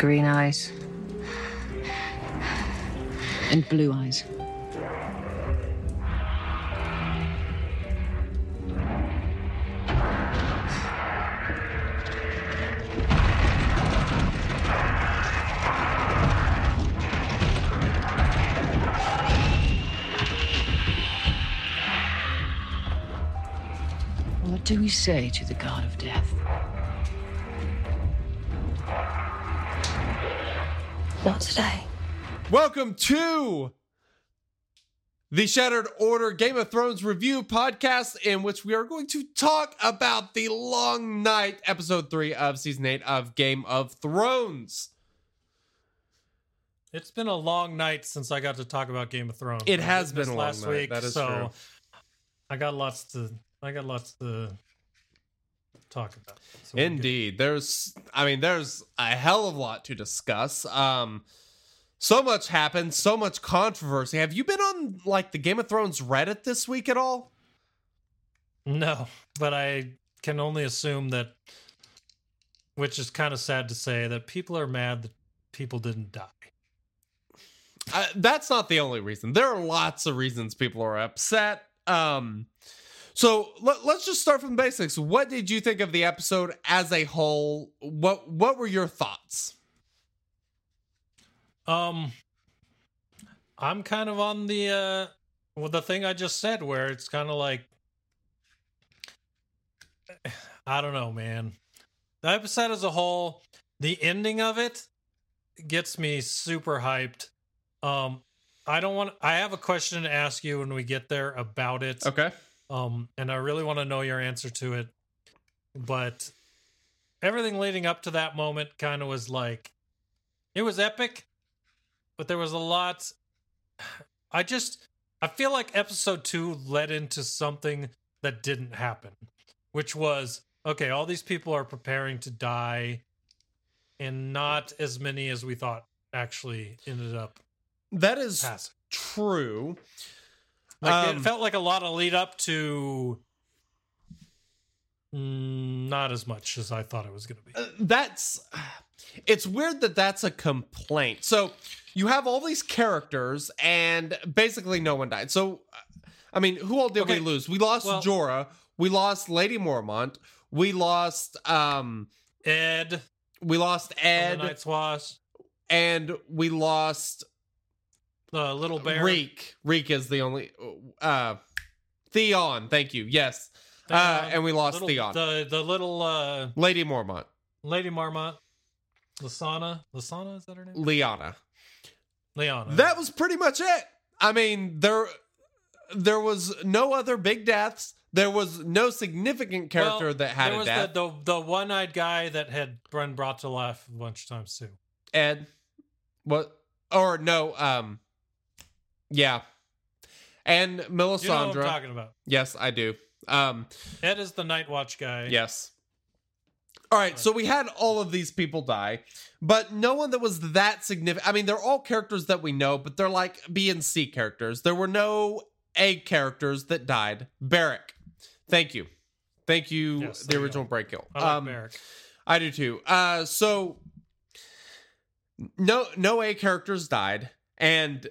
Green eyes, And blue eyes. What do we say to the god of death? Not today. Welcome to the Shattered Order Game of Thrones review podcast, in which we are going to talk about the Long Night, episode three of season eight of Game of Thrones. It's been a long night since I got to talk about Game of Thrones. It has been this a long last night. week, That is so true. I got lots to I got lots to talk about. So. Indeed, there's, I mean, there's a hell of a lot to discuss. Um, so much happened, so much controversy. Have you been on like the Game of Thrones Reddit this week at all? No, but I can only assume that, which is kind of sad to say, that people are mad that people didn't die. Uh, that's not the only reason. There are lots of reasons people are upset. Um, so let, let's just start from the basics. What did you think of the episode as a whole? What What were your thoughts? Um, I'm kind of on the uh, well, the thing I just said, where it's kind of like, I don't know, man. The episode as a whole, the ending of it gets me super hyped. Um, I don't want. I have a question to ask you when we get there about it. Okay. Um, and I really want to know your answer to it. But everything leading up to that moment kind of was like, it was epic, but there was a lot. I just, I feel like episode two led into something that didn't happen, which was okay, all these people are preparing to die, and not as many as we thought actually ended up That is passing. true. Like Um, it felt like a lot of lead up to mm, not as much as I thought it was going to be. Uh, that's it's weird that that's a complaint. So you have all these characters, and basically no one died. So, I mean, who all did Okay. we lose? We lost Well- Jorah. We lost Lady Mormont. We lost um. Ed, We lost Ed, Ed, Night's Watch, and we lost the Little Bear, Reek. Reek is the only uh Theon, thank you. Yes. Uh Theon, and we lost little, Theon. The the little uh, Lady Mormont, Lady Marmot, Lasana, Lasana is that her name? Lyanna. Leona. That was pretty much it. I mean, there there was no other big deaths. There was no significant character Well, that had there a was death. the, the the one eyed guy that had been brought to life a bunch of times too. Ed. What or no, um yeah. And Melisandre. You know what I'm talking about? yes, I do. Um Ed is the Night Watch guy. Yes. All right, so we had all of these people die, but no one that was that significant. I mean, they're all characters that we know, but they're like B and C characters. There were no A characters that died. Beric. Thank you. Thank you, Yes, the original go. Breakill. I like um, Beric. I do too. Uh, so no, no A characters died, and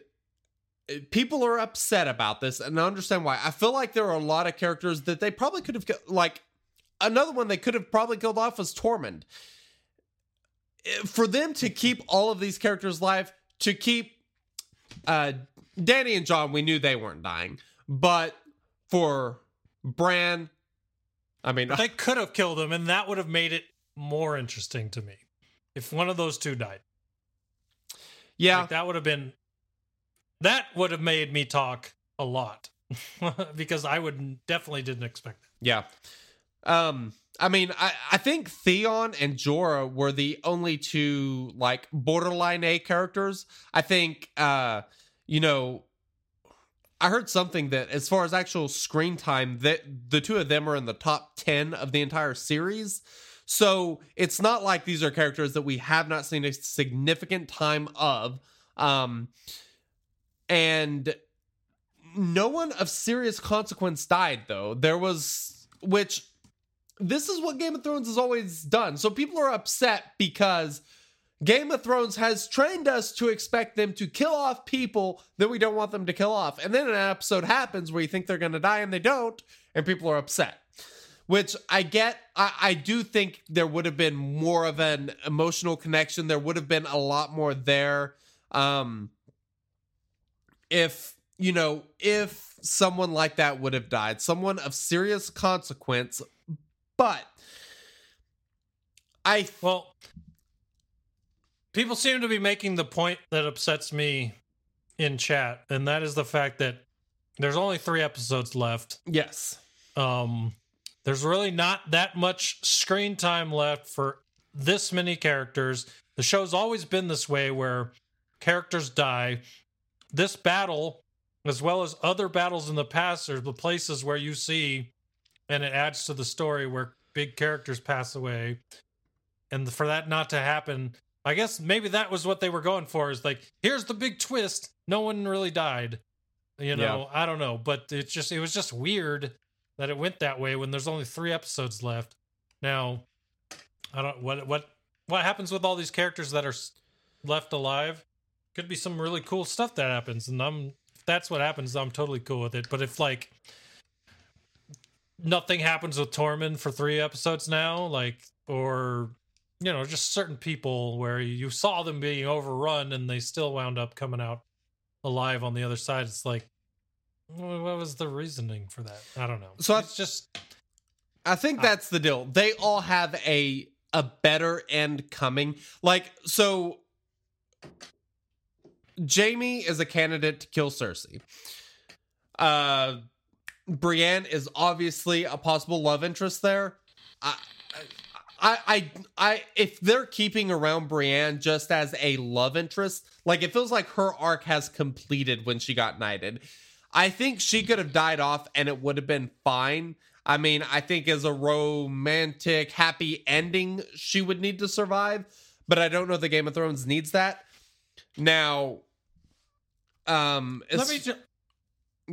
people are upset about this, and I understand why. I feel like there are a lot of characters that they probably could have, like another one they could have probably killed off was Tormund. Uh, For them to keep all of these characters alive, to keep uh, Dany and Jon, we knew they weren't dying, but for Bran, I mean, But they could have killed him, and that would have made it more interesting to me. If one of those two died, yeah, Like, that would have been that would have made me talk a lot because I would definitely didn't expect that. Yeah. Um, I mean, I, I think Theon and Jorah were the only two like borderline A characters. I think uh, you know, I heard something that as far as actual screen time, that the two of them are in the top ten of the entire series. So it's not like these are characters that we have not seen a significant time of. Um, and no one of serious consequence died though. There was which this is what Game of Thrones has always done. So people are upset because Game of Thrones has trained us to expect them to kill off people that we don't want them to kill off. And then an episode happens where you think they're going to die and they don't, and people are upset. Which I get. I, I do think there would have been more of an emotional connection. There would have been a lot more there. Um, if, you know, if someone like that would have died, someone of serious consequence, but I Well, people seem to be making the point that upsets me in chat, and that is the fact that there's only three episodes left. yes. Um, there's really not that much screen time left for this many characters. The show's always been this way where characters die. This battle, as well as other battles in the past, are the places where you see, and it adds to the story where big characters pass away. And for that not to happen, I guess maybe that was what they were going for is like, here's the big twist. No one really died. You know, I don't know, but it's just it was just weird that it went that way when there's only three episodes left. Now, I don't what what what happens with all these characters that are left alive. Could be some really cool stuff that happens, and I'm if that's what happens. I'm totally cool with it. But if like nothing happens with Tormund for three episodes now, like or you know just certain people where you saw them being overrun and they still wound up coming out alive on the other side, it's like what was the reasoning for that? I don't know. So I- it's just I think that's the deal. They all have a a better end coming. Like so Jaime is a candidate to kill Cersei. Uh Brienne is obviously a possible love interest there. I I I I if they're keeping around Brienne just as a love interest, like it feels like her arc has completed when she got knighted. I think she could have died off and it would have been fine. I mean, I think as a romantic, happy ending, she would need to survive, but I don't know if the Game of Thrones needs that. Now, um, let me just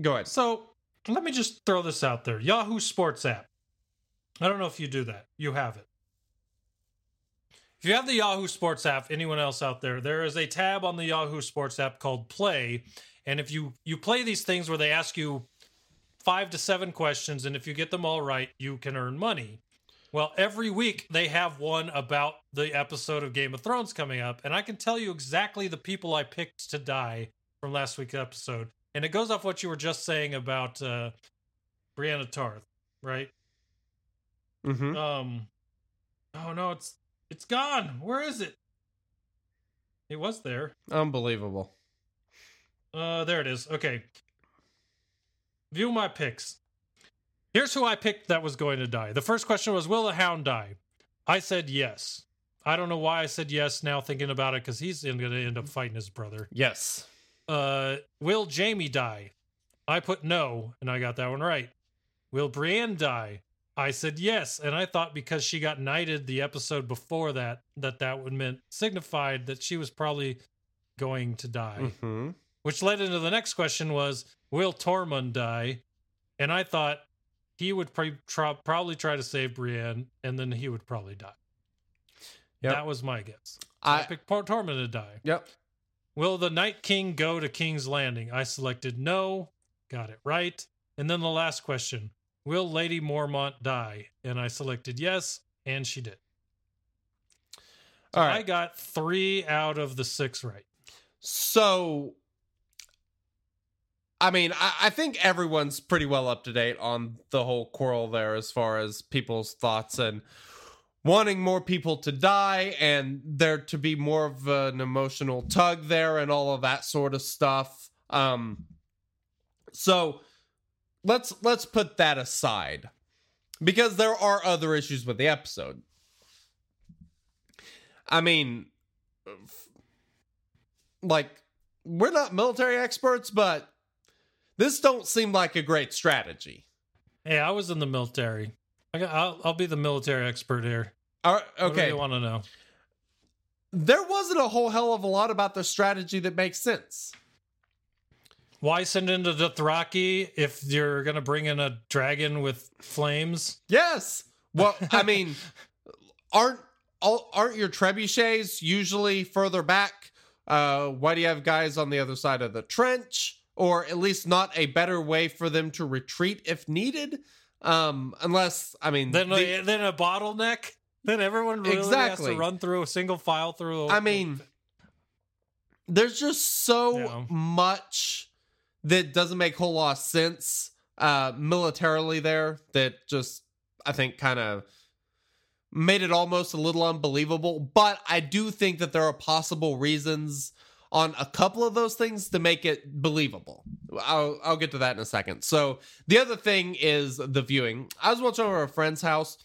go ahead. So let me just throw this out there. Yahoo Sports app. I don't know if you do that. You have it. If you have the Yahoo Sports app, anyone else out there, there is a tab on the Yahoo Sports app called Play. And if you you play these things where they ask you five to seven questions, and if you get them all right, you can earn money. Well, every week they have one about the episode of Game of Thrones coming up, and I can tell you exactly the people I picked to die from last week's episode. And it goes off what you were just saying about uh Brienne of Tarth, right? Mm-hmm. Um Oh no, it's it's gone. Where is it? It was there. Unbelievable. Uh, there it is. Okay. View my picks. Here's who I picked that was going to die. The first question was Will the Hound die? I said yes. I don't know why I said yes now thinking about it because he's going to end up fighting his brother. Yes. Uh, will Jaime die? I put no, and I got that one right. Will Brienne die? I said yes, and I thought because she got knighted the episode before that, that that would meant signified that she was probably going to die Mm-hmm. which led into the next question was will tormund die and i thought he would pre- try, probably try to save brienne and then he would probably die Yep. that was my guess So I, I picked tormund to die yep. Will the night king go to king's landing? I selected no. Got it right. And then the last question. Will lady mormont die? And i selected yes and she did. All i got three out of the six right. So, I mean, I, I think everyone's pretty well up to date on the whole quarrel there as far as people's thoughts and wanting more people to die and there to be more of an emotional tug there and all of that sort of stuff. Um, so let's let's put that aside because there are other issues with the episode. I mean, like we're not military experts, but this don't seem like a great strategy. hey i was in the military I got, I'll, I'll be the military expert here right, What do okay, you want to know? there wasn't a whole hell of a lot about the strategy that makes sense. Why send into Dothraki if you're gonna bring in a dragon with flames? Yes, Well, I mean, aren't all, aren't your trebuchets usually further back? Uh, why do you have guys on the other side of the trench, or at least not a better way for them to retreat if needed? Um, unless I mean, then the- then a bottleneck. Then everyone really has to run through a single file through. a- I mean, there's just so Yeah. much that doesn't make a whole lot of sense uh militarily there that just I think kind of made it almost a little unbelievable. But I do think that there are possible reasons on a couple of those things to make it believable. I'll I'll get to that in a second. So the other thing is the viewing. I was watching over a friend's house.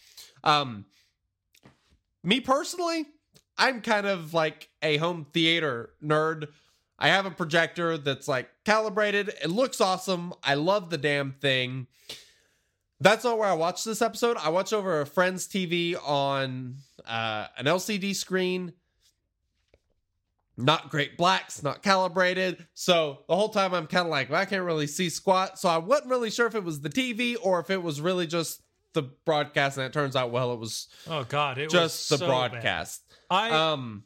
Um me personally, I'm kind of like a home theater nerd. I have a projector that's like calibrated. It looks awesome. I love the damn thing. That's not where I watched this episode. I watched over a friend's TV on uh, an LCD screen. Not great blacks, not calibrated. So the whole time I'm kind of like, well, I can't really see squat. So I wasn't really sure if it was the TV or if it was really just the broadcast. And it turns out, well, it was oh god, it just the so bad. broadcast. I Um,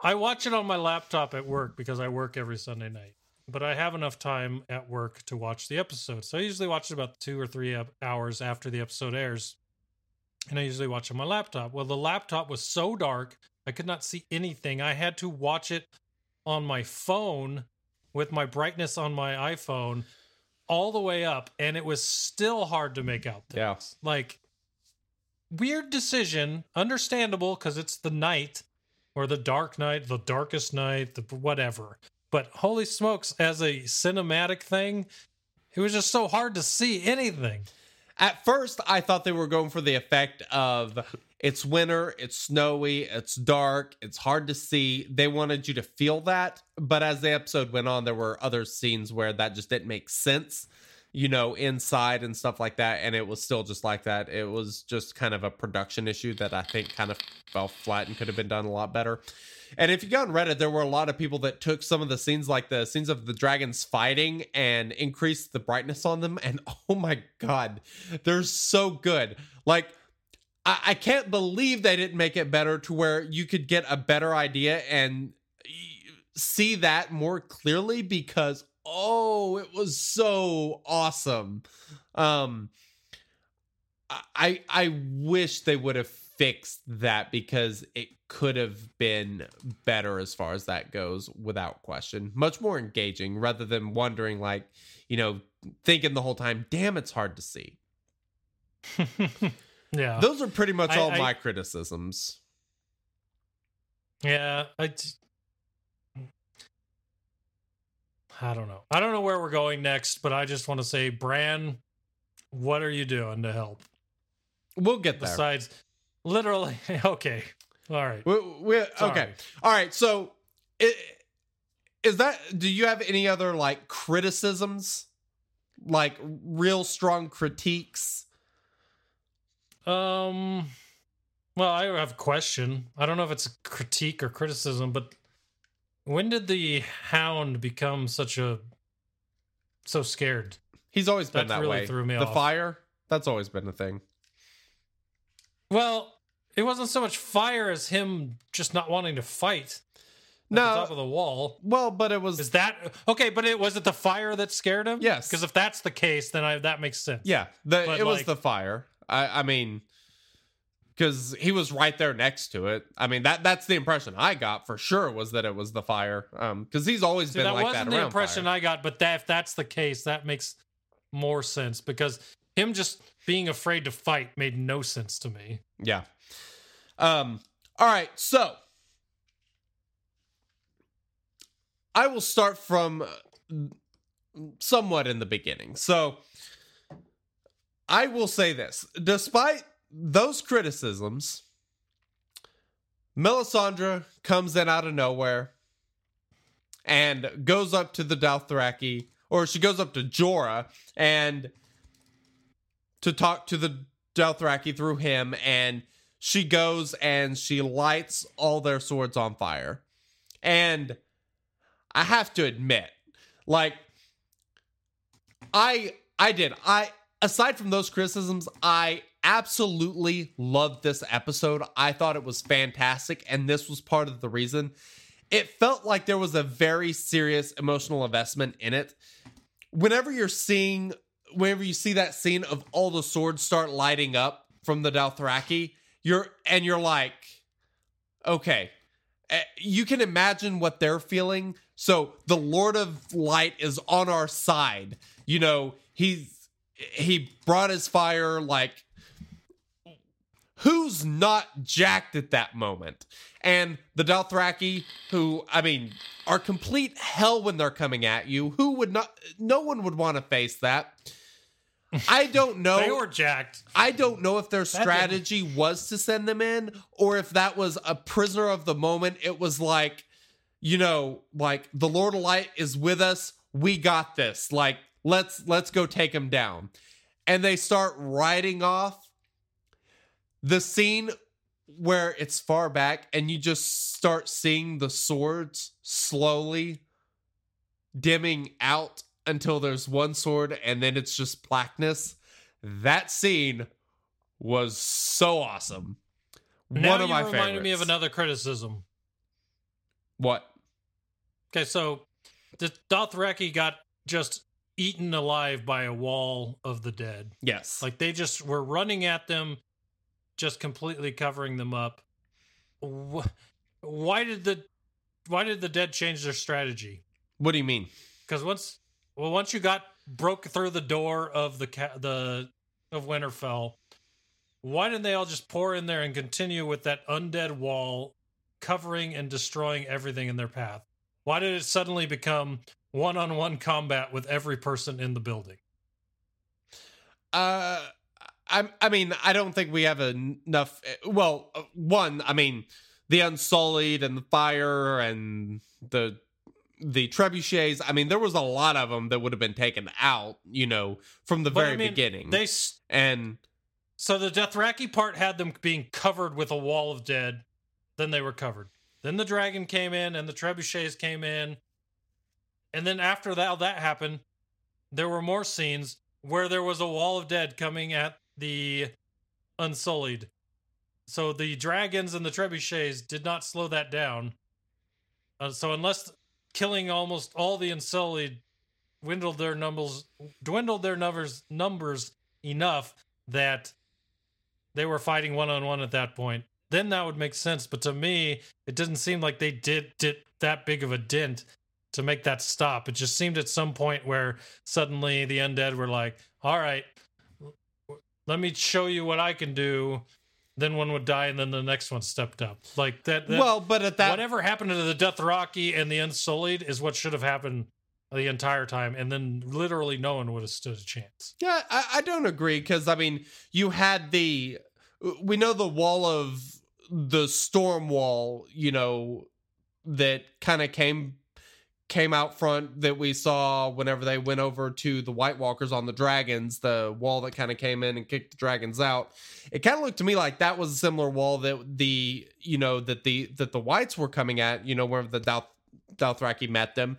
I watch it on my laptop at work because I work every Sunday night. But I have enough time at work to watch the episode. So I usually watch it about two or three hours after the episode airs. And I usually watch on my laptop. Well, the laptop was so dark, I could not see anything. I had to watch it on my phone with my brightness on my iPhone all the way up. And it was still hard to make out things. Yeah. Like, weird decision, understandable because it's the night or the dark night, the darkest night, the whatever. But holy smokes, as a cinematic thing, it was just so hard to see anything. At first, I thought they were going for the effect of it's winter, it's snowy, it's dark, it's hard to see. They wanted you to feel that. But as the episode went on, there were other scenes where that just didn't make sense, you know, inside and stuff like that. And it was still just like that. It was just kind of a production issue that I think kind of fell flat and could have been done a lot better. And if you go on Reddit, there were a lot of people that took some of the scenes, like the scenes of the dragons fighting, and increased the brightness on them. And oh my god, they're so good. Like, I, I can't believe they didn't make it better to where you could get a better idea and see that more clearly because oh, it was so awesome. Um, I I wish they would have fixed that because it could have been better as far as that goes without question much more engaging rather than wondering like you know thinking the whole time damn it's hard to see yeah. those are pretty much I- all I- my criticisms Yeah, I I don't know. I don't know where we're going next, but I just want to say, Bran, what are you doing to help? we'll get there Besides, literally, okay, all right. we, we, okay all right so i- is that do you have any other like criticisms like real strong critiques Um, well, I have a question. I don't know if it's a critique or criticism, but when did the Hound become such a so scared? he's always been That that really way threw me the off. fire that's always been the thing Well, it wasn't so much fire as him just not wanting to fight. No. top of the wall. well but it was Is that okay? But it was it the fire that scared him? Yes. Because if that's the case, then I, that makes sense. Yeah, the it was the fire. I, I mean, because he was right there next to it. I mean that that's the impression I got for sure was that it was the fire. Um, because he's always See, been that like wasn't that the impression fire. I got. But that if that's the case, that makes more sense because him just being afraid to fight made no sense to me. yeah. Um. All right. So I will start from uh, somewhat in the beginning. So I will say this: despite those criticisms, Melisandre comes in out of nowhere and goes up to the Dothraki, or she goes up to Jorah and to talk to the Dothraki through him, and she goes and she lights all their swords on fire. And I have to admit, like, I I did I aside from those criticisms, I absolutely loved this episode. I thought it was fantastic, and this was part of the reason. It felt like there was a very serious emotional investment in it. Whenever you're seeing, whenever you see that scene of all the swords start lighting up from the Dothraki, you're and you're like, okay, eh, you can imagine what they're feeling. So the Lord of Light is on our side. You know, he's he brought his fire like who's not jacked at that moment? And the Dothraki, who I mean, are complete hell when they're coming at you. Who would not? No one would want to face that. I don't know. They were jacked. I don't know if their strategy was to send them in or if that was a prisoner of the moment. It was like, you know, like the Lord of Light is with us. We got this. Like, let's let's go take him down. And they start riding off the scene where it's far back and you just start seeing the swords slowly dimming out until there's one sword and then it's just blackness. That scene was so awesome. Now one of you my reminded favorites. me of another criticism. What? Okay, so the Dothraki got just eaten alive by a wall of the dead. Yes. Like they just were running at them, just completely covering them up. Why did the why did the dead change their strategy? what do you mean? Because once well once you got broke through the door of the ca- the of Winterfell, why didn't they all just pour in there and continue with that undead wall, covering and destroying everything in their path? Why did it suddenly become one on one combat with every person in the building? Uh, I I mean I don't think we have enough. Well, uh, one, I mean the Unsullied and the fire and the the trebuchets. I mean there was a lot of them that would have been taken out. You know, from the But, very I mean, beginning. They s- and So the Dothraki part had them being covered with a wall of dead. Then they were covered. Then the dragon came in and the trebuchets came in. And then after that, that happened, there were more scenes where there was a wall of dead coming at the Unsullied. So the dragons and the trebuchets did not slow that down. Uh, so unless killing almost all the Unsullied dwindled their numbers, dwindled their numbers numbers enough that they were fighting one on one at that point, then that would make sense. But to me, it didn't seem like they did did that big of a dent to make that stop. It just seemed at some point where suddenly the undead were like, "All right, let me show you what I can do." Then one would die, and then the next one stepped up. Like that. that well, but at that whatever happened to the Dothraki and the Unsullied is what should have happened the entire time, and then literally no one would have stood a chance. Yeah, I, I don't agree because I mean, you had the we know the wall of the storm wall, you know, that kind of came came out front that we saw whenever they went over to the White Walkers on the dragons, the wall that kind of came in and kicked the dragons out. It kind of looked to me like that was a similar wall that the you know that the that the whites were coming at, you know, where the Doth, Dothraki met them.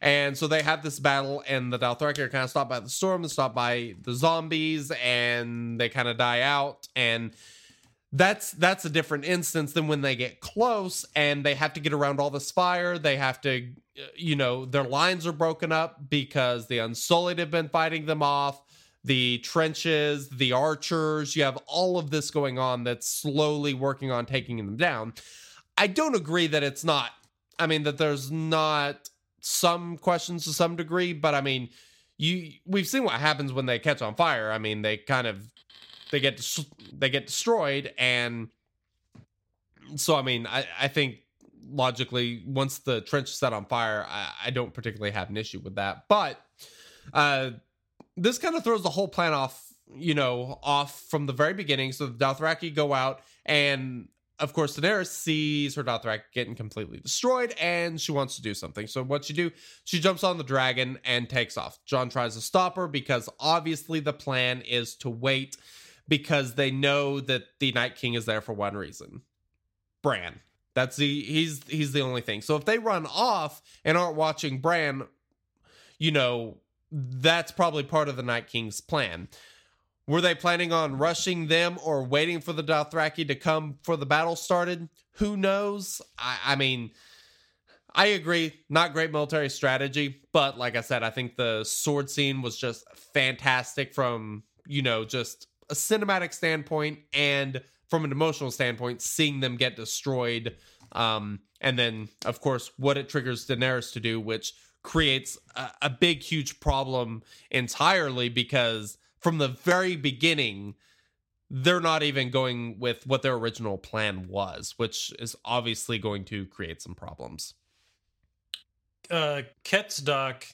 And so they have this battle, and the Dothraki are kind of stopped by the storm, they're stopped by the zombies, and they kind of die out. And that's that's a different instance than when they get close and they have to get around all this fire. They have to, you know, their lines are broken up because the Unsullied have been fighting them off. The trenches, the archers, you have all of this going on that's slowly working on taking them down. I don't agree that it's not, I mean, that there's not some questions to some degree, but I mean, you we've seen what happens when they catch on fire. I mean, they kind of they get they get destroyed, and so I mean, I I think logically, once the trench is set on fire, I, I don't particularly have an issue with that. But uh, this kind of throws the whole plan off, you know, off from the very beginning. So the Dothraki go out and of course, Daenerys sees her Dothraki getting completely destroyed and she wants to do something. So, what she do? She jumps on the dragon and takes off. Jon tries to stop her because obviously the plan is to wait because they know that the Night King is there for one reason Bran. That's the he's he's the only thing. So if they run off and aren't watching Bran, you know, that's probably part of the Night King's plan. were they planning on rushing them or waiting for the Dothraki to come for the battle started? Who knows? I, I mean, I agree, not great military strategy, but like I said, I think the sword scene was just fantastic from, you know, just a cinematic standpoint and from an emotional standpoint, seeing them get destroyed. Um, and then, of course, what it triggers Daenerys to do, which creates a, a big, huge problem entirely because from the very beginning, they're not even going with what their original plan was, which is obviously going to create some problems. uh Ketzdoc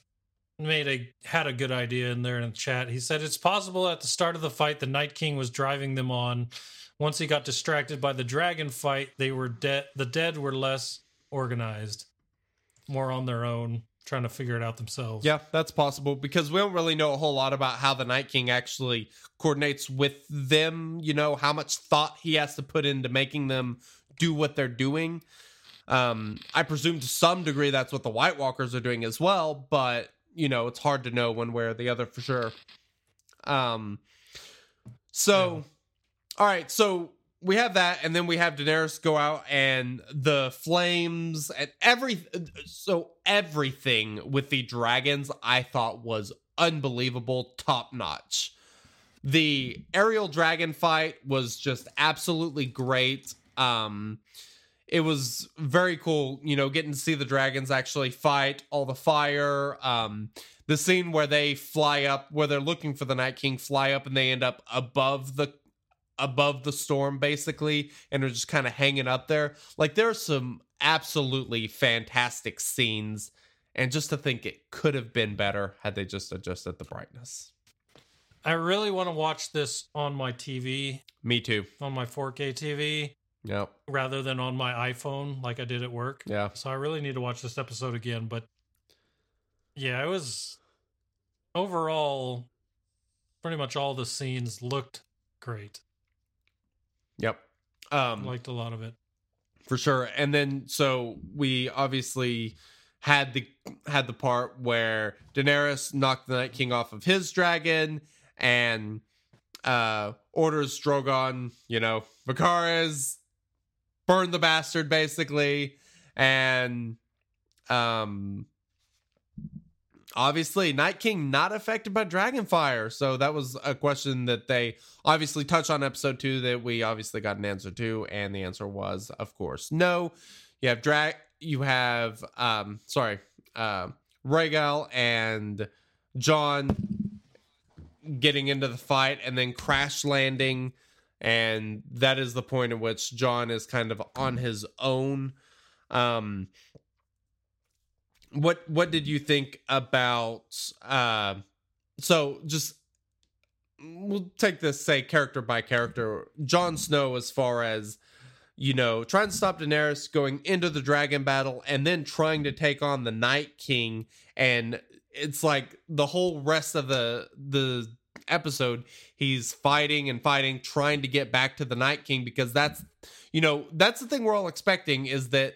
made a had a good idea in there in the chat. He said it's possible at the start of the fight the Night King was driving them on. Once he got distracted by the dragon fight, they were dead the dead were less organized, more on their own, trying to figure it out themselves. Yeah, that's possible because we don't really know a whole lot about how the Night King actually coordinates with them, you know, how much thought he has to put into making them do what they're doing. Um, I presume to some degree that's what the White Walkers are doing as well, but you know, it's hard to know one way or the other for sure. Um so all right, so we have that, and then we have Daenerys go out and the flames and every so everything with the dragons I thought was unbelievable, top notch. The aerial dragon fight was just absolutely great. Um it was very cool, you know, getting to see the dragons actually fight all the fire. Um the scene where they fly up where they're looking for the Night King fly up and they end up above the above the storm basically and are just kind of hanging up there. Like there's some absolutely fantastic scenes and just to think it could have been better had they just adjusted the brightness. I really want to watch this on my TV, Me too. on my 4K TV, Yep. rather than on my iPhone like I did at work. Yeah. So I really need to watch this episode again. But yeah, it was overall pretty much all the scenes looked great. Yep. Um Liked a lot of it. for sure and then so we obviously had the had the part where Daenerys knocked the Night King off of his dragon and uh orders Drogon, you know, Dracarys burn the bastard basically and um obviously Night King not affected by Dragonfire. So that was a question that they obviously touched on episode 2 that we obviously got an answer to and the answer was of course no. You have drag you have um sorry, uh Rhaegal and Jon getting into the fight and then crash landing and that is the point at which Jon is kind of on his own um what what did you think about uh so just we'll take this say character by character. Jon Snow as far as you know trying to stop Daenerys going into the dragon battle and then trying to take on the Night King. And it's like the whole rest of the the episode he's fighting and fighting trying to get back to the Night King because that's you know that's the thing we're all expecting is that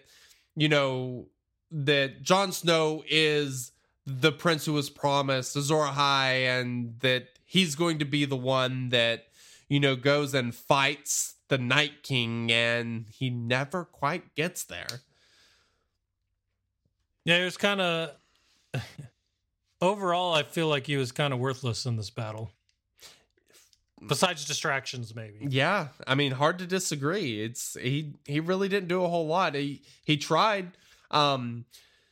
you know that Jon Snow is the prince who was promised Azor Ahai and that he's going to be the one that you know goes and fights the Night King and he never quite gets there. Yeah, it was kind of. overall, I feel like he was kind of worthless in this battle. Besides distractions, maybe. Yeah, I mean hard to disagree. It's he he really didn't do a whole lot. He he tried um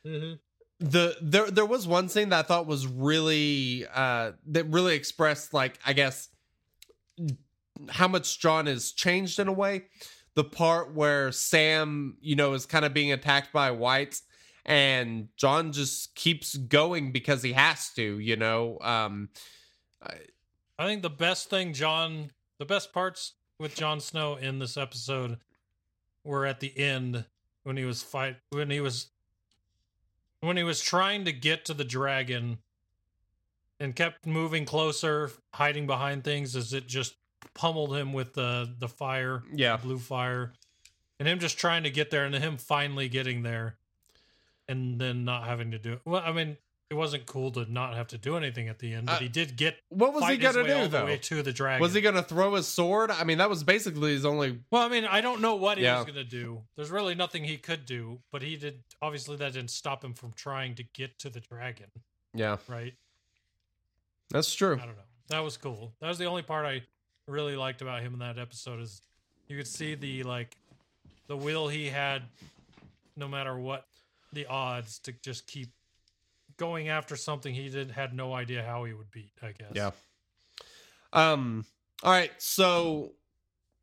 Mm-hmm. the there there was one scene that I thought was really uh that really expressed like I guess how much Jon has changed in a way. The part where Sam, you know, is kind of being attacked by whites and Jon just keeps going because he has to, you know. Um I think the best thing, Jon, the best parts with Jon Snow in this episode were at the end when he was fight when he was when he was trying to get to the dragon and kept moving closer, hiding behind things as it just pummeled him with the the fire, yeah. the blue fire, and him just trying to get there, and him finally getting there, and then not having to do it. Well, I mean, it wasn't cool to not have to do anything at the end, but Uh, he did get. What was he gonna do though? way to the dragon. Was he gonna throw his sword? I mean, that was basically his only. Well, I mean, I don't know what he Yeah. was going to do. There's really nothing he could do, but he did. Obviously, that didn't stop him from trying to get to the dragon, Yeah, right? that's true. I don't know. That was cool. That was the only part I really liked about him in that episode is you could see the like the will he had, no matter what the odds, to just keep going after something he did had no idea how he would beat. I guess. Yeah. Um. All right. So,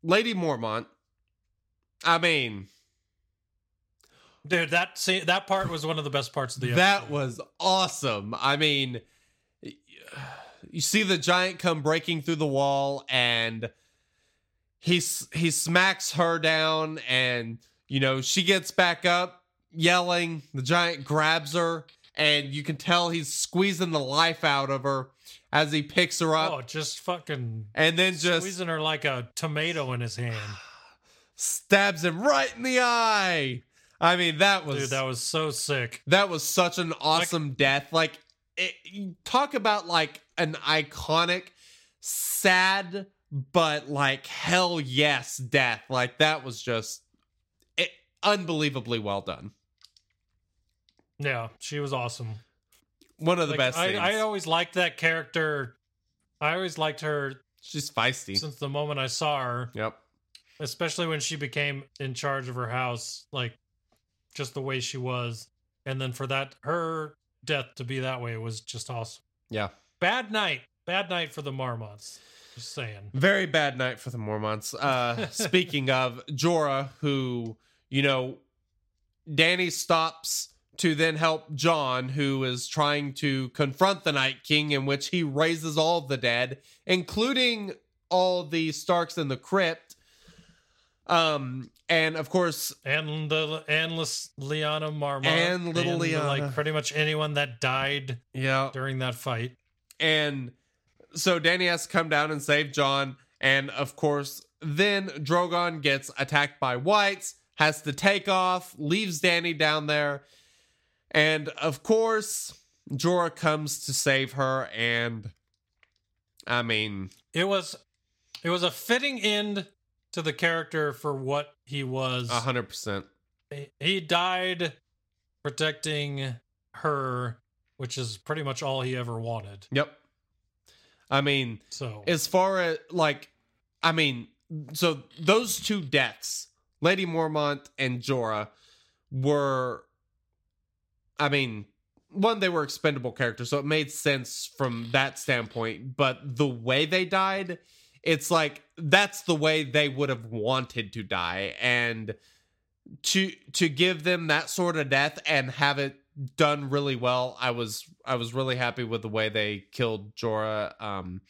Lady Mormont. I mean, dude. That see, that part was one of the best parts of the episode. that was awesome. I mean, you see the giant come breaking through the wall, and he he smacks her down, and you know she gets back up, yelling. The giant grabs her, and you can tell he's squeezing the life out of her as he picks her up, oh, just fucking and then just squeezing her like a tomato in his hand. stabs him right in the eye. I mean, that was Dude, that was so sick. that was such an awesome death. Like, it, talk about like an iconic, sad but like hell yes death. Like that was just it, unbelievably well done. Yeah, she was awesome. One of the Like, best. I. I always liked that character. I always liked her She's feisty. since the moment I saw her, Yep. especially when she became in charge of her house, like just the way she was. And then for that, her death to be that way was just awesome. Yeah. Bad night. Bad night for the Marmots. Just saying. Very bad night for the Mormonts. Uh, speaking of Jorah, who, you know, Dany stops to then help Jon, who is trying to confront the Night King, in which he raises all the dead, including all the Starks in the crypt. Um, and of course, And the endless Lyanna Marmot. And little Like pretty much anyone that died yeah, during that fight. And so Dany has to come down and save Jon. And of course, then Drogon gets attacked by whites, has to take off, leaves Dany down there. And of course, Jorah comes to save her. And I mean, It was it was a fitting end to the character for what he was. a 100%. He- He died protecting her, which is pretty much all he ever wanted. Yep. I mean, So as far as like i mean so those two deaths lady mormont and jorah were i mean one they were expendable characters so it made sense from that standpoint but the way they died it's like that's the way they would have wanted to die and to to give them that sort of death and have it done really well i was i was really happy with the way they killed jorah um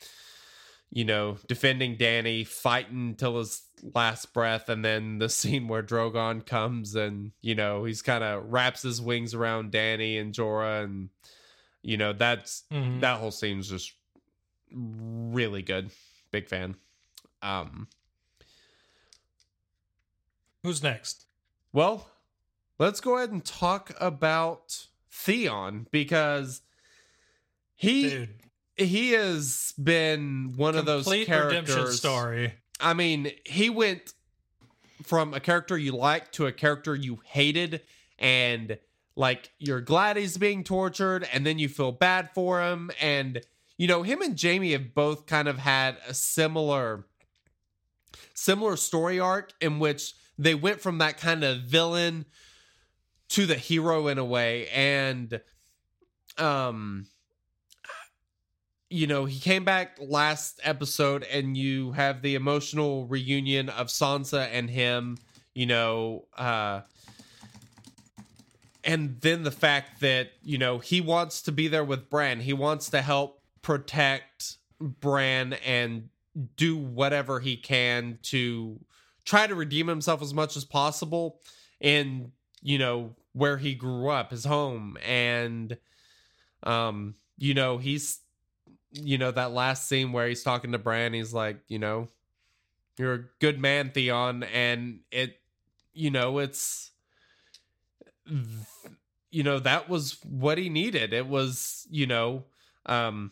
you know, defending Dany, fighting till his last breath, and then the scene where Drogon comes and you know he's kind of wraps his wings around Dany and Jorah, and you know that's Mhm. that whole scene's just really good. Big fan. Um, who's next? well, let's go ahead and talk about Theon because he Dude. he has been one of those Complete characters. story. I mean, he went from a character you liked to a character you hated, and like you're glad he's being tortured, and then you feel bad for him. And you know, him and Jaime have both kind of had a similar similar story arc in which they went from that kind of villain to the hero in a way. And um you know, he came back last episode and you have the emotional reunion of Sansa and him, you know, uh and then the fact that, you know, he wants to be there with Bran. He wants to help protect Bran and do whatever he can to try to redeem himself as much as possible in, you know, where he grew up, his home and um you know, he's you know that last scene where he's talking to Bran, he's like, you know, you're a good man, Theon, and it, you know, it's, you know, that was what he needed. It was, you know, um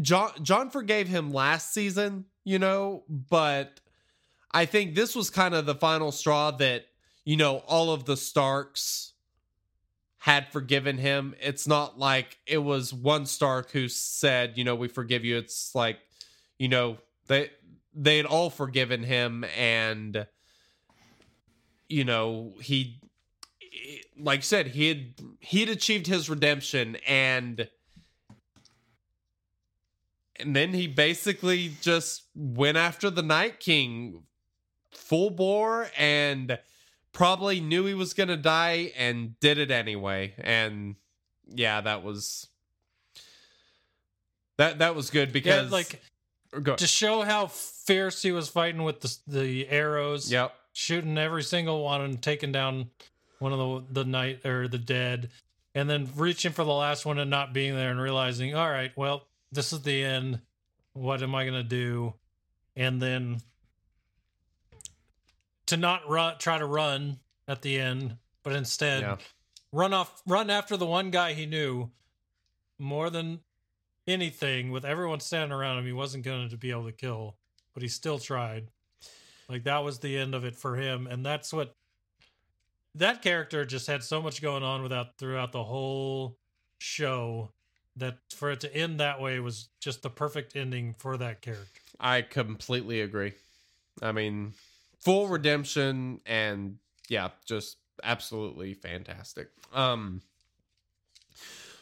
Jon Jon forgave him last season, you know, but I think this was kind of the final straw that, you know, all of the Starks had forgiven him. It's not like it was one Stark who said, you know, we forgive you. It's like, you know, they they had all forgiven him and you know, he like said, he had he had achieved his redemption and and then he basically just went after the Night King full bore and probably knew he was going to die and did it anyway. And yeah, that was that that was good because yeah, like oh, go, to show how fierce he was fighting with the the arrows. Yep. Shooting every single one and taking down one of the the night or the dead, and then reaching for the last one and not being there and realizing, all right, well, this is the end. What am I gonna do? And then to not run, try to run at the end, but instead Yeah. run off, run after the one guy he knew more than anything. With everyone standing around him, he wasn't going to be able to kill, but he still tried. Like that was the end of it for him, and that's what that character just had so much going on without throughout the whole show that for it to end that way was just the perfect ending for that character. I completely agree. I mean, full redemption and yeah, just absolutely fantastic. Um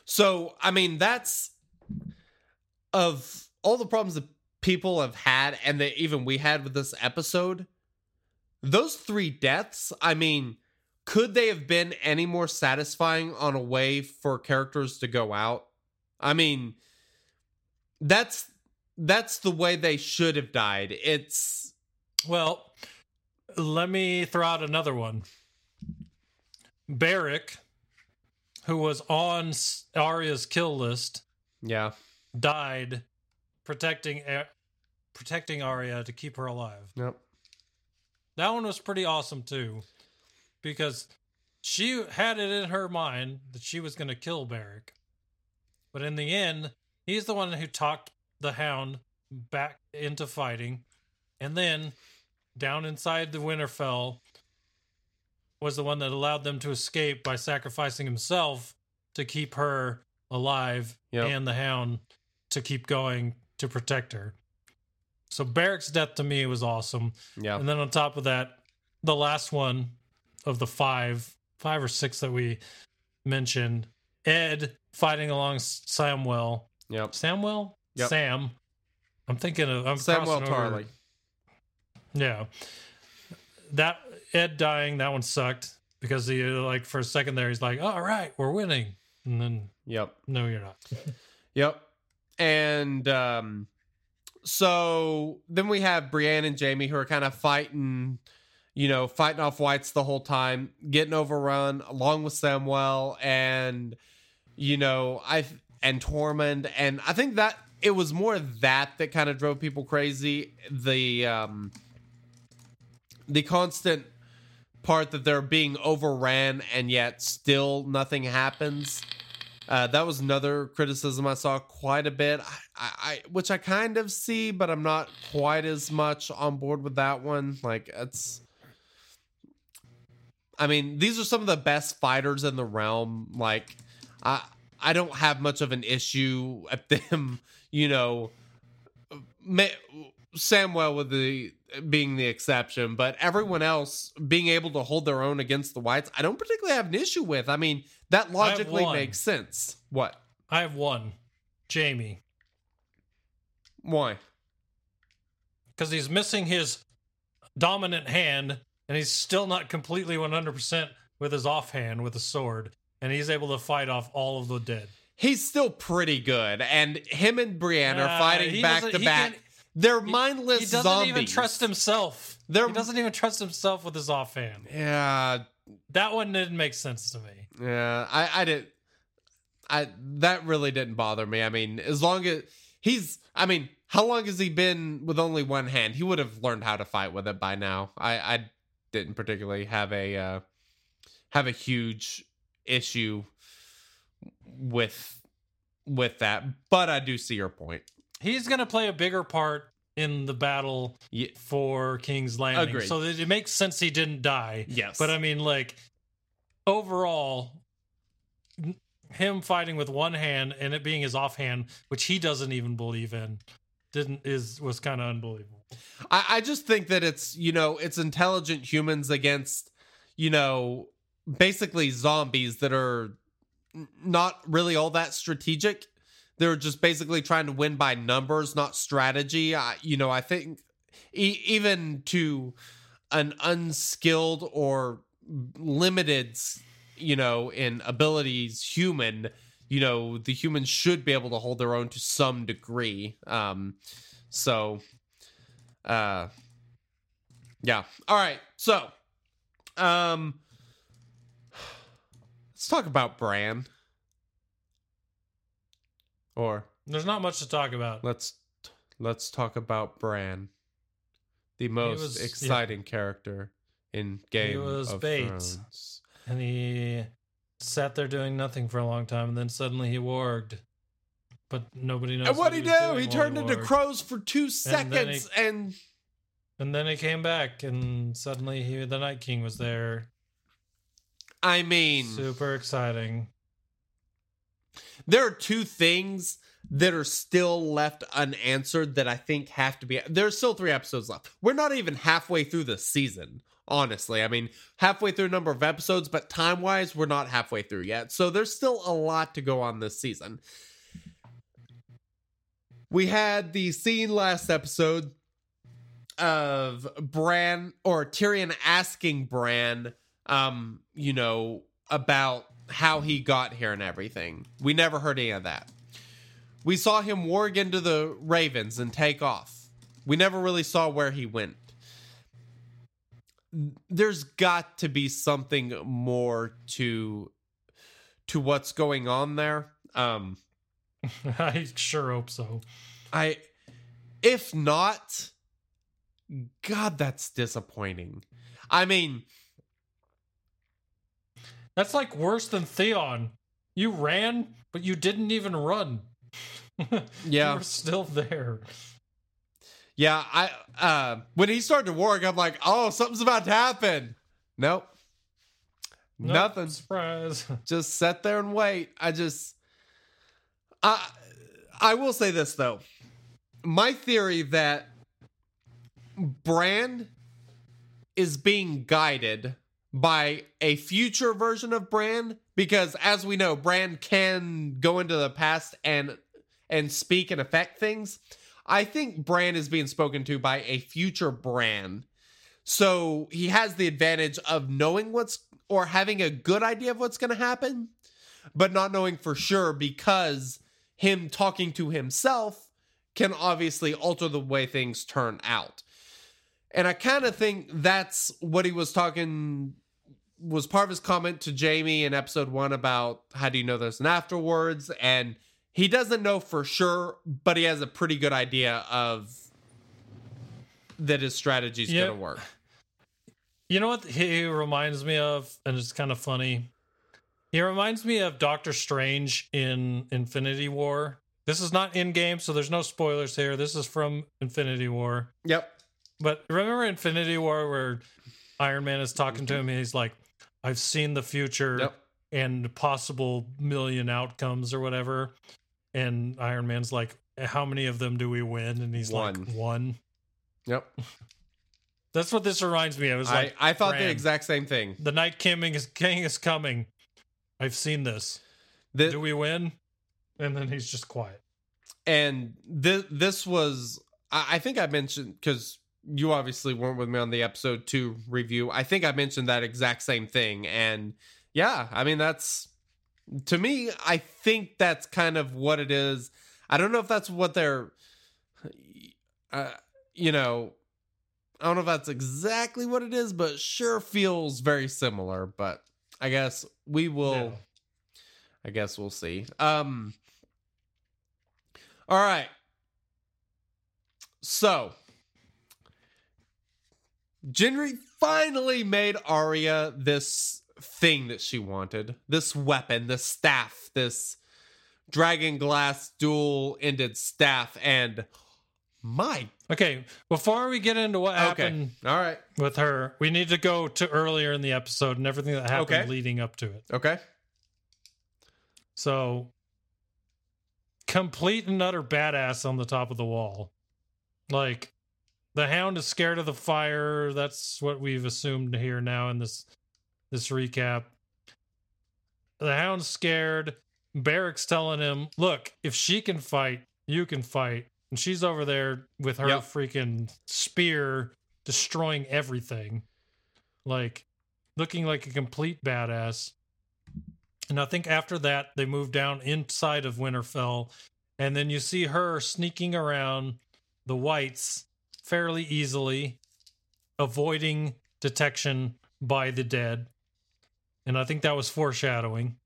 so I mean that's of all the problems that people have had and that even we had with this episode, those three deaths, I mean, could they have been any more satisfying on a way for characters to go out? I mean, that's that's the way they should have died. It's Well, let me throw out another one. Beric, who was on Arya's kill list, yeah, died protecting A- protecting Arya to keep her alive. yep, That one was pretty awesome too, because she had it in her mind that she was going to kill Beric, but in the end, he's the one who talked the Hound back into fighting, and then down inside the Winterfell was the one that allowed them to escape by sacrificing himself to keep her alive Yep. and the Hound to keep going to protect her. So Beric's death to me was awesome. yeah, And then on top of that, the last one of the five, five or six that we mentioned, Edd fighting along Samwell. yep. Samwell? Yep. Sam. I'm thinking of I'm Samuel crossing over- Tarley. Yeah. That Edd dying, that one sucked because he like for a second there he's like, "All right, we're winning," and then Yep, no, you're not. yep. And um, so then we have Brienne and Jaime who are kind of fighting, you know, fighting off whites the whole time, getting overrun along with Samuel and you know, I and Tormund and I think that it was more that that kind of drove people crazy. The um the constant part that they're being overran and yet still nothing happens. Uh, that was another criticism I saw quite a bit, I, I, which I kind of see, but I'm not quite as much on board with that one. Like it's, I mean, these are some of the best fighters in the realm. Like, I I don't have much of an issue at them, you know, Samwell with the being the exception, but everyone else being able to hold their own against the whites, I don't particularly have an issue with. I mean, that logically makes sense. What? I have one, Jaime, Why? because he's missing his dominant hand, and he's still not completely 100% with his offhand with a sword, and he's able to fight off all of the dead. He's still pretty good, and him and Brienne are Uh, fighting back to back. They're mindless He doesn't zombies. even trust himself. They're- he doesn't even trust himself with his offhand. Yeah, That one didn't make sense to me. Yeah, I I didn't. I that really didn't bother me. I mean, as long as he's I mean, how long has he been with only one hand? He would have learned how to fight with it by now. I I didn't particularly have a uh have a huge issue with with that. But I do see your point. He's going to play a bigger part in the battle Yeah. for King's Landing. Agreed. So it makes sense he didn't die. Yes. But I mean, like, overall, him fighting with one hand and it being his offhand, which he doesn't even believe in, didn't is was kind of unbelievable. I, I just think that it's you know it's intelligent humans against you know basically zombies that are not really all that strategic they're just basically trying to win by numbers not strategy. I, you know i think e- even to an unskilled or limited you know in abilities human you know the humans should be able to hold their own to some degree. Um so uh yeah. All right. So um let's talk about bran or There's not much to talk about. let's let's talk about bran the most was- yeah. exciting character in game was of thrones And he sat there doing nothing for a long time, and then suddenly he warged. But nobody knows and what he was do doing he while turned into warged. crows for two then he- seconds and And then he came back, and suddenly he, the Night King was there. i mean Super exciting. There are two things that are still left unanswered that I think have to be. There's still three episodes left. We're not even halfway through the season, honestly. I mean, halfway through a number of episodes, but time wise, we're not halfway through yet. So there's still a lot to go on this season. We had the scene last episode of Bran or Tyrion asking Bran, um, you know, about how he got here and everything. We never heard any of that. We saw him warg into the Ravens and take off. We never really saw where he went. There's got to be something more to to what's going on there. Um I sure hope so. I if not god that's disappointing. I mean, That's like worse than Theon. You ran, but you didn't even run. Yeah. you were still there. Yeah, I uh when he started to work, I'm like, oh, something's about to happen. Nope. Nope, Nothing. Surprise. Just sit there and wait. I just I I will say this though. My theory that Bran is being guided by a future version of Bran because as we know Bran can go into the past and and speak and affect things. I think Bran is being spoken to by a future Bran. So he has the advantage of knowing what's or having a good idea of what's going to happen, but not knowing for sure because him talking to himself can obviously alter the way things turn out. And I kind of think that's what he was talking was part of his comment to Jaime in episode 1 about how do you know this and afterwards and he doesn't know for sure, but he has a pretty good idea of that his strategy is going to work. You know what he reminds me of, and it's kind of funny. He reminds me of Doctor Strange in Infinity War. This is not in game, so there's no spoilers here. This is from Infinity War. Yep. But remember Infinity War where Iron Man is talking to him and he's like, I've seen the future Yep. and possible million outcomes or whatever. And Iron Man's like, How many of them do we win? And he's One. like, One. Yep. That's what this reminds me of. It's like I, I thought the exact same thing. the Night King is King is coming. I've seen this. The- Do we win? And then he's just quiet. and this this was I, I think I mentioned because you obviously weren't with me on the episode two review. I think I mentioned that exact same thing, and yeah, I mean that's to me. I think that's kind of what it is. I don't know if that's what they're, uh, you know, I don't know if that's exactly what it is, but sure feels very similar. But I guess we will. Yeah. I guess we'll see. Um. All right. So, Gendry finally made Arya this thing that she wanted. This weapon, this staff, this dragon glass dual ended staff. And my. Okay, before we get into what happened Okay. All right. with her, we need to go to earlier in the episode and everything that happened Okay. leading up to it. Okay. So, complete and utter badass on the top of the wall. Like, the hound is scared of the fire. That's what we've assumed here now in this this recap. The hound's scared. Beric's telling him, "Look, if she can fight, you can fight." And she's over there with her Yep. freaking spear, destroying everything, like looking like a complete badass. And I think after that, they move down inside of Winterfell, and then you see her sneaking around the whites fairly easily, avoiding detection by the dead. And I think that was foreshadowing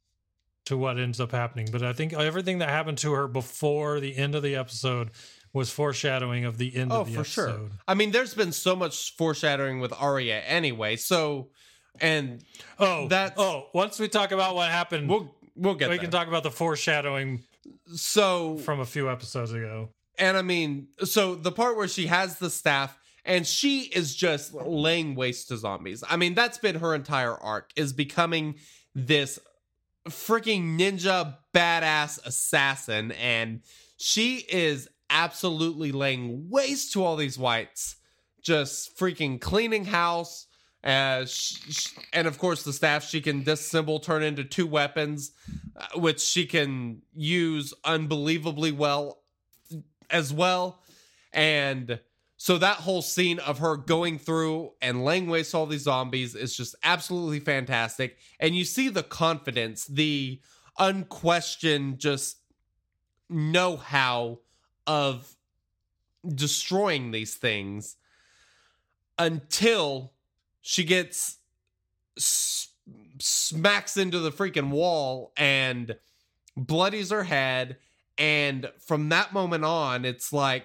to what ends up happening. But I think everything that happened to her before the end of the episode was foreshadowing of the end Oh, of the for episode. sure. I mean, there's been so much foreshadowing with Arya anyway. So, and Oh, that oh. Once we talk about what happened, we'll we'll get we there. can talk about the foreshadowing so from a few episodes ago. And I mean, so the part where she has the staff and she is just laying waste to zombies. I mean, that's been her entire arc is becoming this freaking ninja badass assassin and she is absolutely laying waste to all these whites. Just freaking cleaning house uh, sh- sh- and of course, the staff she can disassemble, turn into two weapons, uh, which she can use unbelievably well as well. And so that whole scene of her going through and laying waste all these zombies is just absolutely fantastic. And you see the confidence, the unquestioned just know how of destroying these things until she gets smacks into the freaking wall and bloodies her head and from that moment on it's like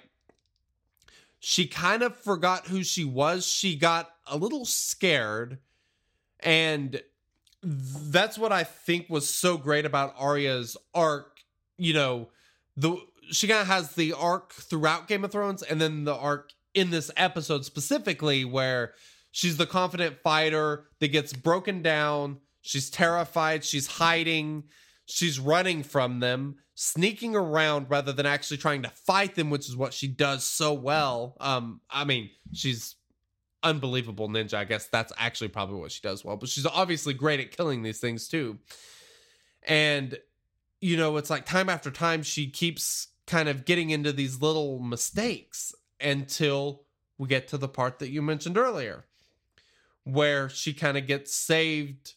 she kind of forgot who she was. She got a little scared. And that's what i think was so great about arya's arc you know the she kind of has the arc throughout game of thrones and then the arc in this episode specifically where she's the confident fighter that gets broken down. She's terrified. She's hiding she's running from them sneaking around rather than actually trying to fight them which is what she does so well. Um i mean she's unbelievable ninja. I guess that's actually probably what she does well but she's obviously great at killing these things too. And you know it's like time after time she keeps kind of getting into these little mistakes until we get to the part that you mentioned earlier where she kind of gets saved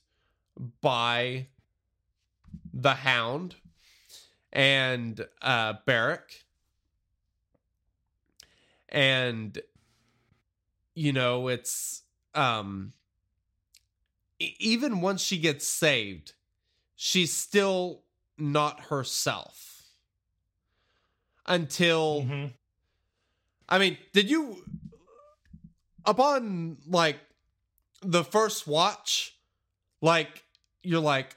by the hound and uh Beric and you know it's um even once she gets saved she's still not herself until Mhm. I mean, did you upon like the first watch, like you're like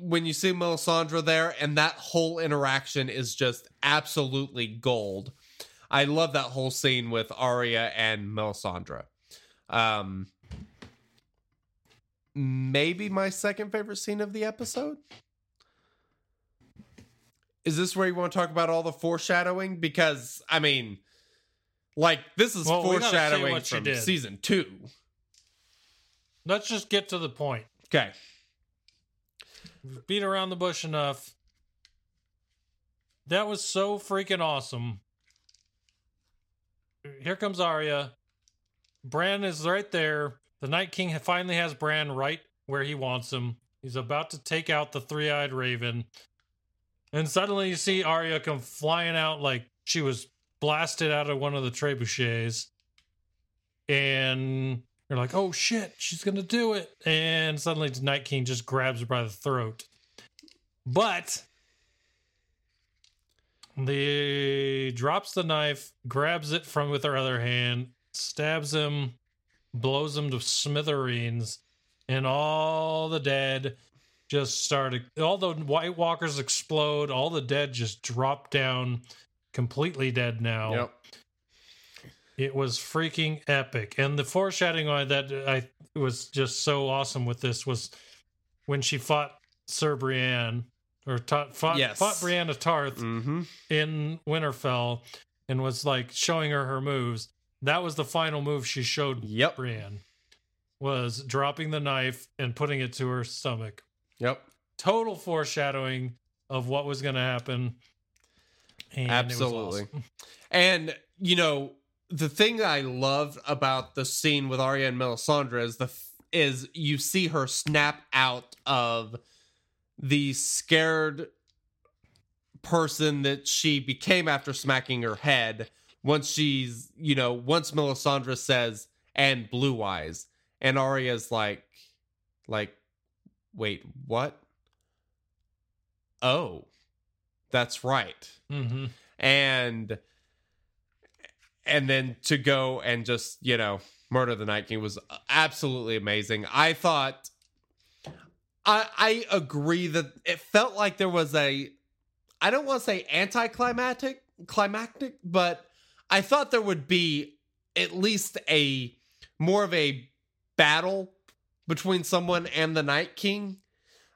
when you see Melisandre there and that whole interaction is just absolutely gold. I love that whole scene with Arya and Melisandre. Um maybe my second favorite scene of the episode. Is this where you want to talk about all the foreshadowing? Because I mean, like this is Well, we gotta see foreshadowing from season two. Let's just get to the point. Okay. Beat around the bush enough. That was so freaking awesome. Here comes Arya. Bran is right there. The Night King finally has Bran right where he wants him. He's about to take out the three eyed raven. And suddenly you see Arya come flying out like she was blasted out of one of the trebuchets. And you're like, oh shit, she's gonna do it. And suddenly the Night King just grabs her by the throat. But the drops the knife, grabs it from with her other hand, stabs him, blows him to smithereens, and all the dead just started all the white walkers explode all the dead just drop down completely dead now Yep. It was freaking epic and the foreshadowing on that i was just so awesome with this was when she fought sir brienne or ta- fought, Yes. fought brienne of tarth Mm-hmm. in winterfell and was like showing her her moves that was the final move she showed Yep. brienne was dropping the knife and putting it to her stomach Yep. total foreshadowing of what was going to happen. And Absolutely. It was awesome. And you know, the thing I love about the scene with Arya and Melisandre is the is you see her snap out of the scared person that she became after smacking her head once she's you know once Melisandre says and blue eyes. And Arya's like like wait what? Oh that's right. Mhm. and and then to go and just you know murder the night king was absolutely amazing. I thought i i agree that it felt like there was a i don't want to say anticlimactic climactic but i thought there would be at least a more of a battle between someone and the night king.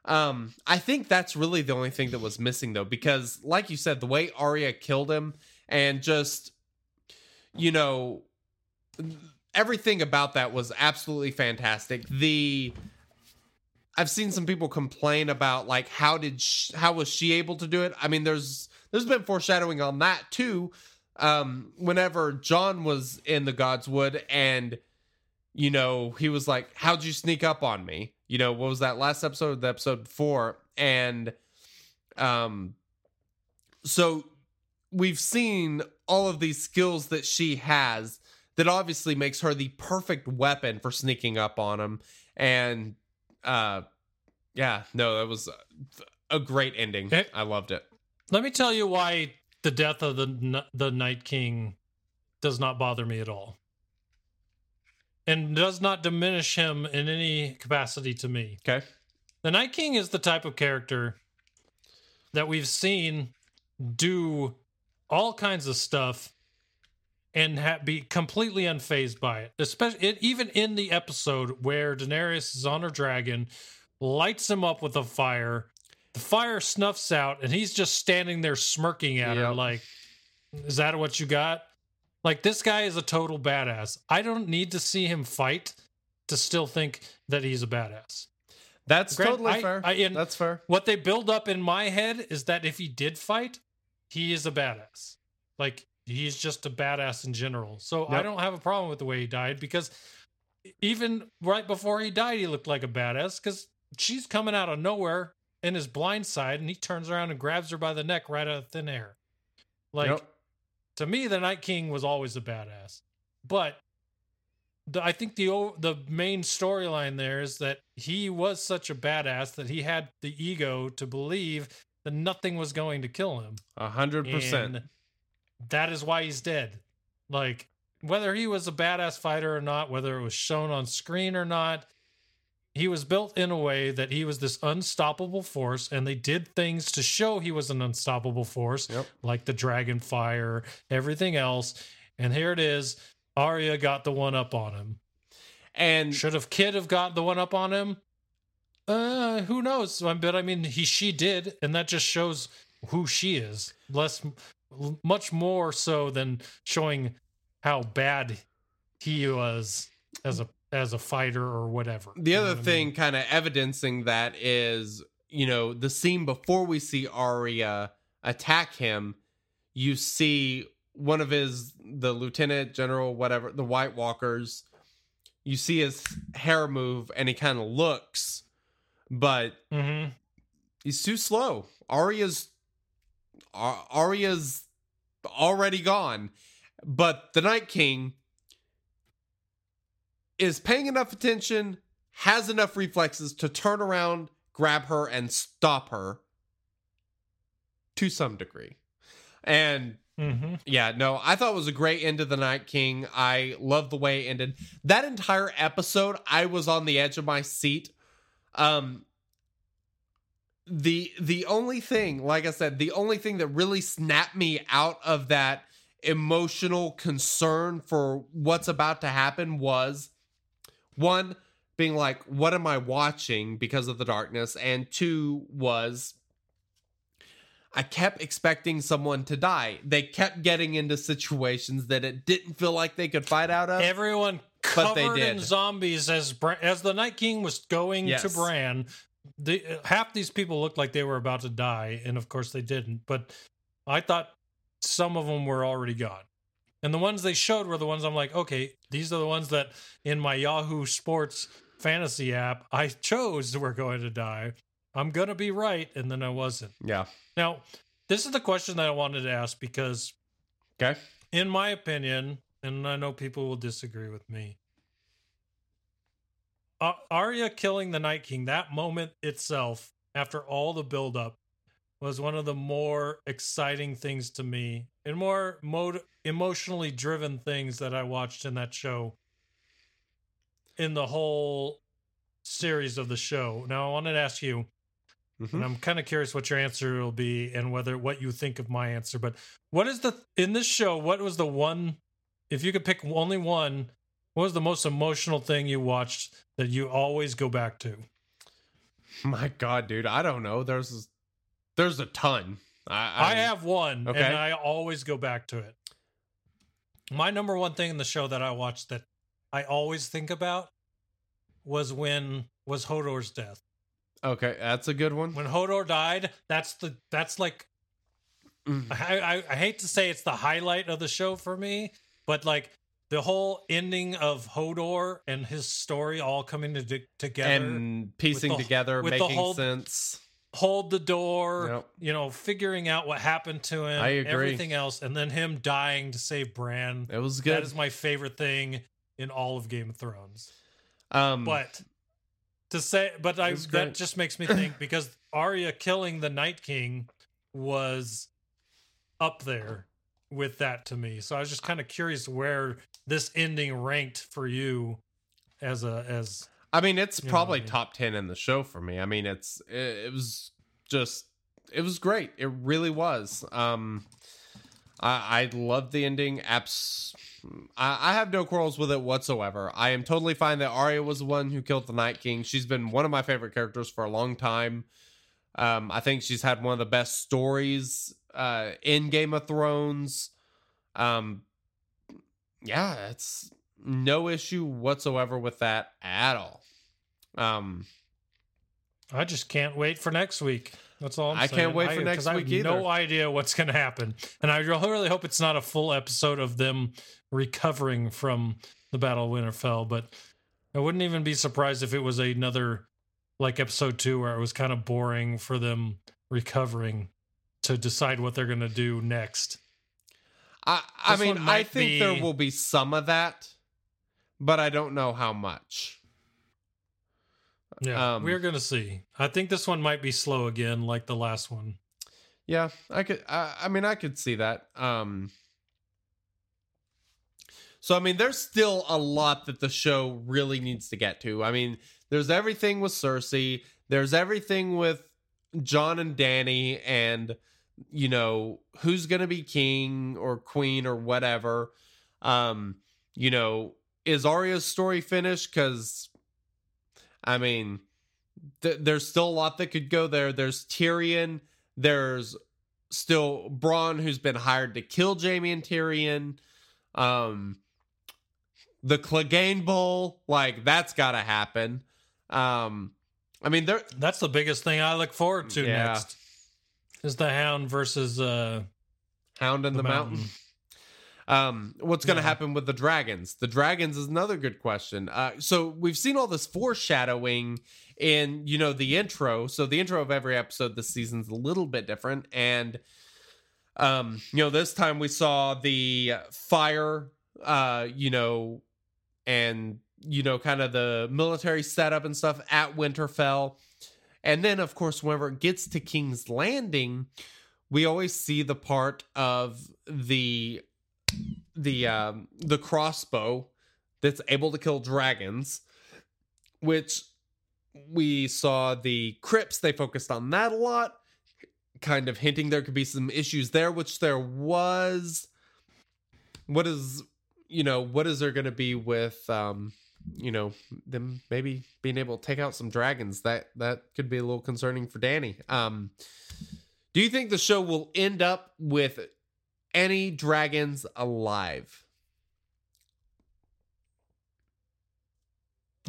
Um, I think that's really the only thing that was missing though, because like you said, the way Arya killed him and just you know everything about that was absolutely fantastic. The I've seen some people complain about like how did sh how was she able to do it? I mean, there's there's been foreshadowing on that too. Um, whenever Jon was in the Godswood and you know he was like, "How'd you sneak up on me?" You know, what was that last episode? The episode before, and um, so we've seen all of these skills that she has that obviously makes her the perfect weapon for sneaking up on him and uh yeah no that was a great ending. Okay. i loved it. Let me tell you why the death of the the Night King does not bother me at all, and does not diminish him in any capacity to me. okay. The Night King is the type of character that we've seen do all kinds of stuff and ha- be completely unfazed by it. Especially it, even in the episode where Daenerys is on her dragon, lights him up with a fire. The fire snuffs out, and he's just standing there smirking at her, like, "Is that what you got?" Like this guy is a total badass. I don't need to see him fight to still think that he's a badass. that's Grant, totally I- fair I- that's fair What they build up in my head is that if he did fight, he is a badass. Like he's just a badass in general. So I don't have a problem with the way he died because even right before he died, he looked like a badass because she's coming out of nowhere in his blind side and he turns around and grabs her by the neck right out of thin air. Like Yep. to me, the Night King was always a badass. But the, I think the the main storyline there is that he was such a badass that he had the ego to believe that nothing was going to kill him. a hundred percent that is why he's dead. Like whether he was a badass fighter or not, whether it was shown on screen or not, he was built in a way that he was this unstoppable force, and they did things to show he was an unstoppable force, Yep. like the dragon fire, everything else. And here it is. Arya got the one up on him. and Should have Kid have got the one up on him? Uh, who knows? But I mean, he she did, and that just shows who she is. Less, much more so than showing how bad he was as a as a fighter or whatever. the You know other I thing mean? kind of evidencing that is you know the scene before we see Arya attack him you see one of his the lieutenant general whatever the white walkers you see his hair move and he kind of looks but Mhm. he's too slow Arya's Ar- Arya's already gone but the night king is paying enough attention, has enough reflexes to turn around, grab her, and stop her to some degree. And Mm-hmm. Yeah, no, I thought it was a great end to the Night King. I love the way it ended. That entire episode, I was on the edge of my seat. Um the the only thing, like I said, the only thing that really snapped me out of that emotional concern for what's about to happen was one being like what am I watching because of the darkness and two was I kept expecting someone to die. They kept getting into situations that it didn't feel like they could fight out of. Everyone But they covered in zombies as as the Night King was going Yes. to Bran. The, half these people looked like they were about to die, and of course they didn't. But I thought some of them were already gone, and the ones they showed were the ones I'm like, okay, these are the ones that in my Yahoo Sports fantasy app I chose were going to die. I'm gonna be right, and then I wasn't. yeah. Now, this is the question that I wanted to ask because Okay. in my opinion, and I know people will disagree with me, uh, Arya killing the Night King, that moment itself, after all the buildup, was one of the more exciting things to me and more emotionally driven things that I watched in that show in the whole series of the show. Now, I wanted to ask you, Mhm. and I'm kind of curious what your answer will be and whether what you think of my answer. But what is the in this show? What was the one? If you could pick only one, what was the most emotional thing you watched that you always go back to? My God, dude, I don't know. There's there's a ton. I, I, have one, Okay. and I always go back to it. My number one thing in the show that I watched that I always think about was when was Hodor's death. Okay, that's a good one. When Hodor died, that's the that's like Mm. I, I, I hate to say it's the highlight of the show for me, but like the whole ending of Hodor and his story all coming to, together, And piecing the- together, making whole- sense. hold the door, Yep. you know, figuring out what happened to him, I agree. everything else, and then him dying to save Bran. It was good. is my favorite thing in all of Game of Thrones. um, But to say, but I that just makes me think because Arya killing the Night King was up there with that to me. So I was just kind of curious where this ending ranked for you as a as I mean, it's know probably mean. top ten in the show for me. I mean, it's it, it was just it was great. It really was. Um, I I loved the ending. Apps. I, I have no quarrels with it whatsoever. I am totally fine that Arya was the one who killed the Night King. She's been one of my favorite characters for a long time. Um, I think she's had one of the best stories uh, in Game of Thrones. Um, yeah, it's no issue whatsoever with that at all. Um, I just can't wait for next week. That's all I'm I saying. can't wait for I- next I have week either. No idea what's going to happen, and I really hope it's not a full episode of them recovering from the Battle of Winterfell. But I wouldn't even be surprised if it was another like episode two where it was kind of boring for them recovering to decide what they're going to do next. I I mean, I think there will be some of that, but I don't know how much. Yeah, Um, we're going to see. I think this one might be slow again, like the last one. Yeah, I could. I, I mean, I could see that. Um, so I mean, there's still a lot that the show really needs to get to. I mean, there's everything with Cersei. There's everything with Jon and Dany, and you know who's gonna be king or queen or whatever. Um, you know, is Arya's story finished? Because I mean, th- there's still a lot that could go there. There's Tyrion. There's still Bronn, who's been hired to kill Jaime and Tyrion. Um, the Clegane Bowl, like that's got to happen. Um, I mean, there. That's the biggest thing I look forward to Yeah. next. Is the Hound versus uh Hound in the, The mountain. mountain. Um, what's going to Yeah. happen with the dragons? The dragons is another good question. Uh, so we've seen all this foreshadowing in you know the intro. So the intro of every episode this season's a little bit different, and um, you know this time we saw the fire, uh, you know, and you know kind of the military setup and stuff at Winterfell, and then of course whenever it gets to King's Landing, we always see the part of the the um the crossbow that's able to kill dragons, which we saw the crypts, they focused on that a lot, kind of hinting there could be some issues there, which there was. What is you know, what is there gonna be with um you know them maybe being able to take out some dragons that that could be a little concerning for Dany um do you think the show will end up with any dragons alive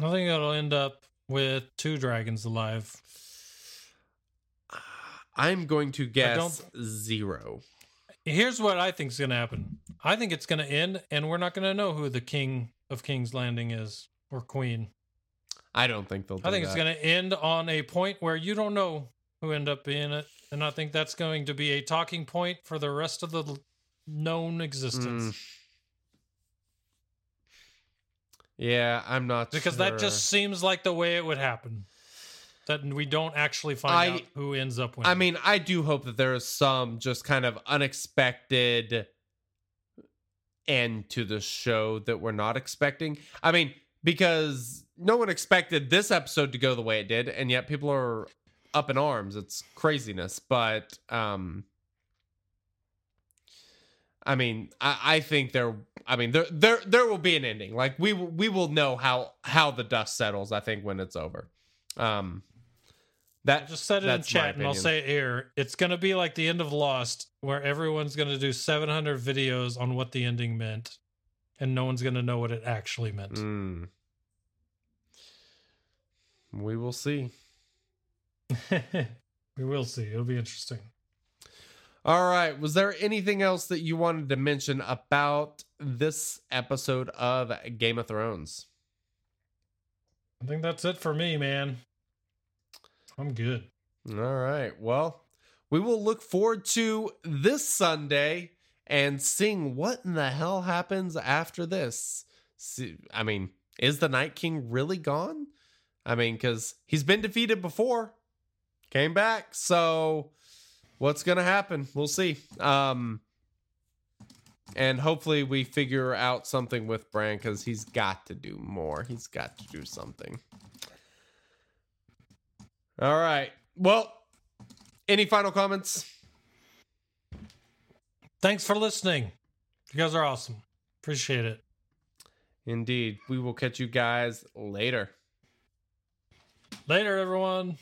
I think it'll end up with two dragons alive. i'm going to guess zero Here's what I think is going to happen. I think it's going to end, and we're not going to know who the king of King's Landing is or queen. i don't think they'll do I think it's going to end on a point where you don't know who end up being it, and I think that's going to be a talking point for the rest of the known existence. Mm. yeah i'm not Because that just seems like the way it would happen. That we don't actually find I- out who ends up winning. I mean, I do hope that there is some just kind of unexpected end to the show that we're not expecting. I mean, because no one expected this episode to go the way it did, and yet people are up in arms. It's craziness. But um I mean, I, I think there I mean there there there will be an ending. Like we we will know how how the dust settles, I think, when it's over. Um that just said it in chat, and I'll say it here. It's going to be like the end of Lost, where everyone's going to do 700 videos on what the ending meant, and no one's going to know what it actually meant. Mm. We will see. we will see. It'll be interesting. All right. Was there anything else that you wanted to mention about this episode of Game of Thrones? I think that's it for me, man. I'm good. All right. Well, we will look forward to this Sunday and seeing what in the hell happens after this. See, I mean, is the Night King really gone? I mean, because he's been defeated before, came back. So, what's going to happen? We'll see. Um, and hopefully, we figure out something with Bran because he's got to do more. He's got to do something. All right. Well, any final comments? Thanks for listening. You guys are awesome. Appreciate it. Indeed. We will catch you guys later. Later, everyone.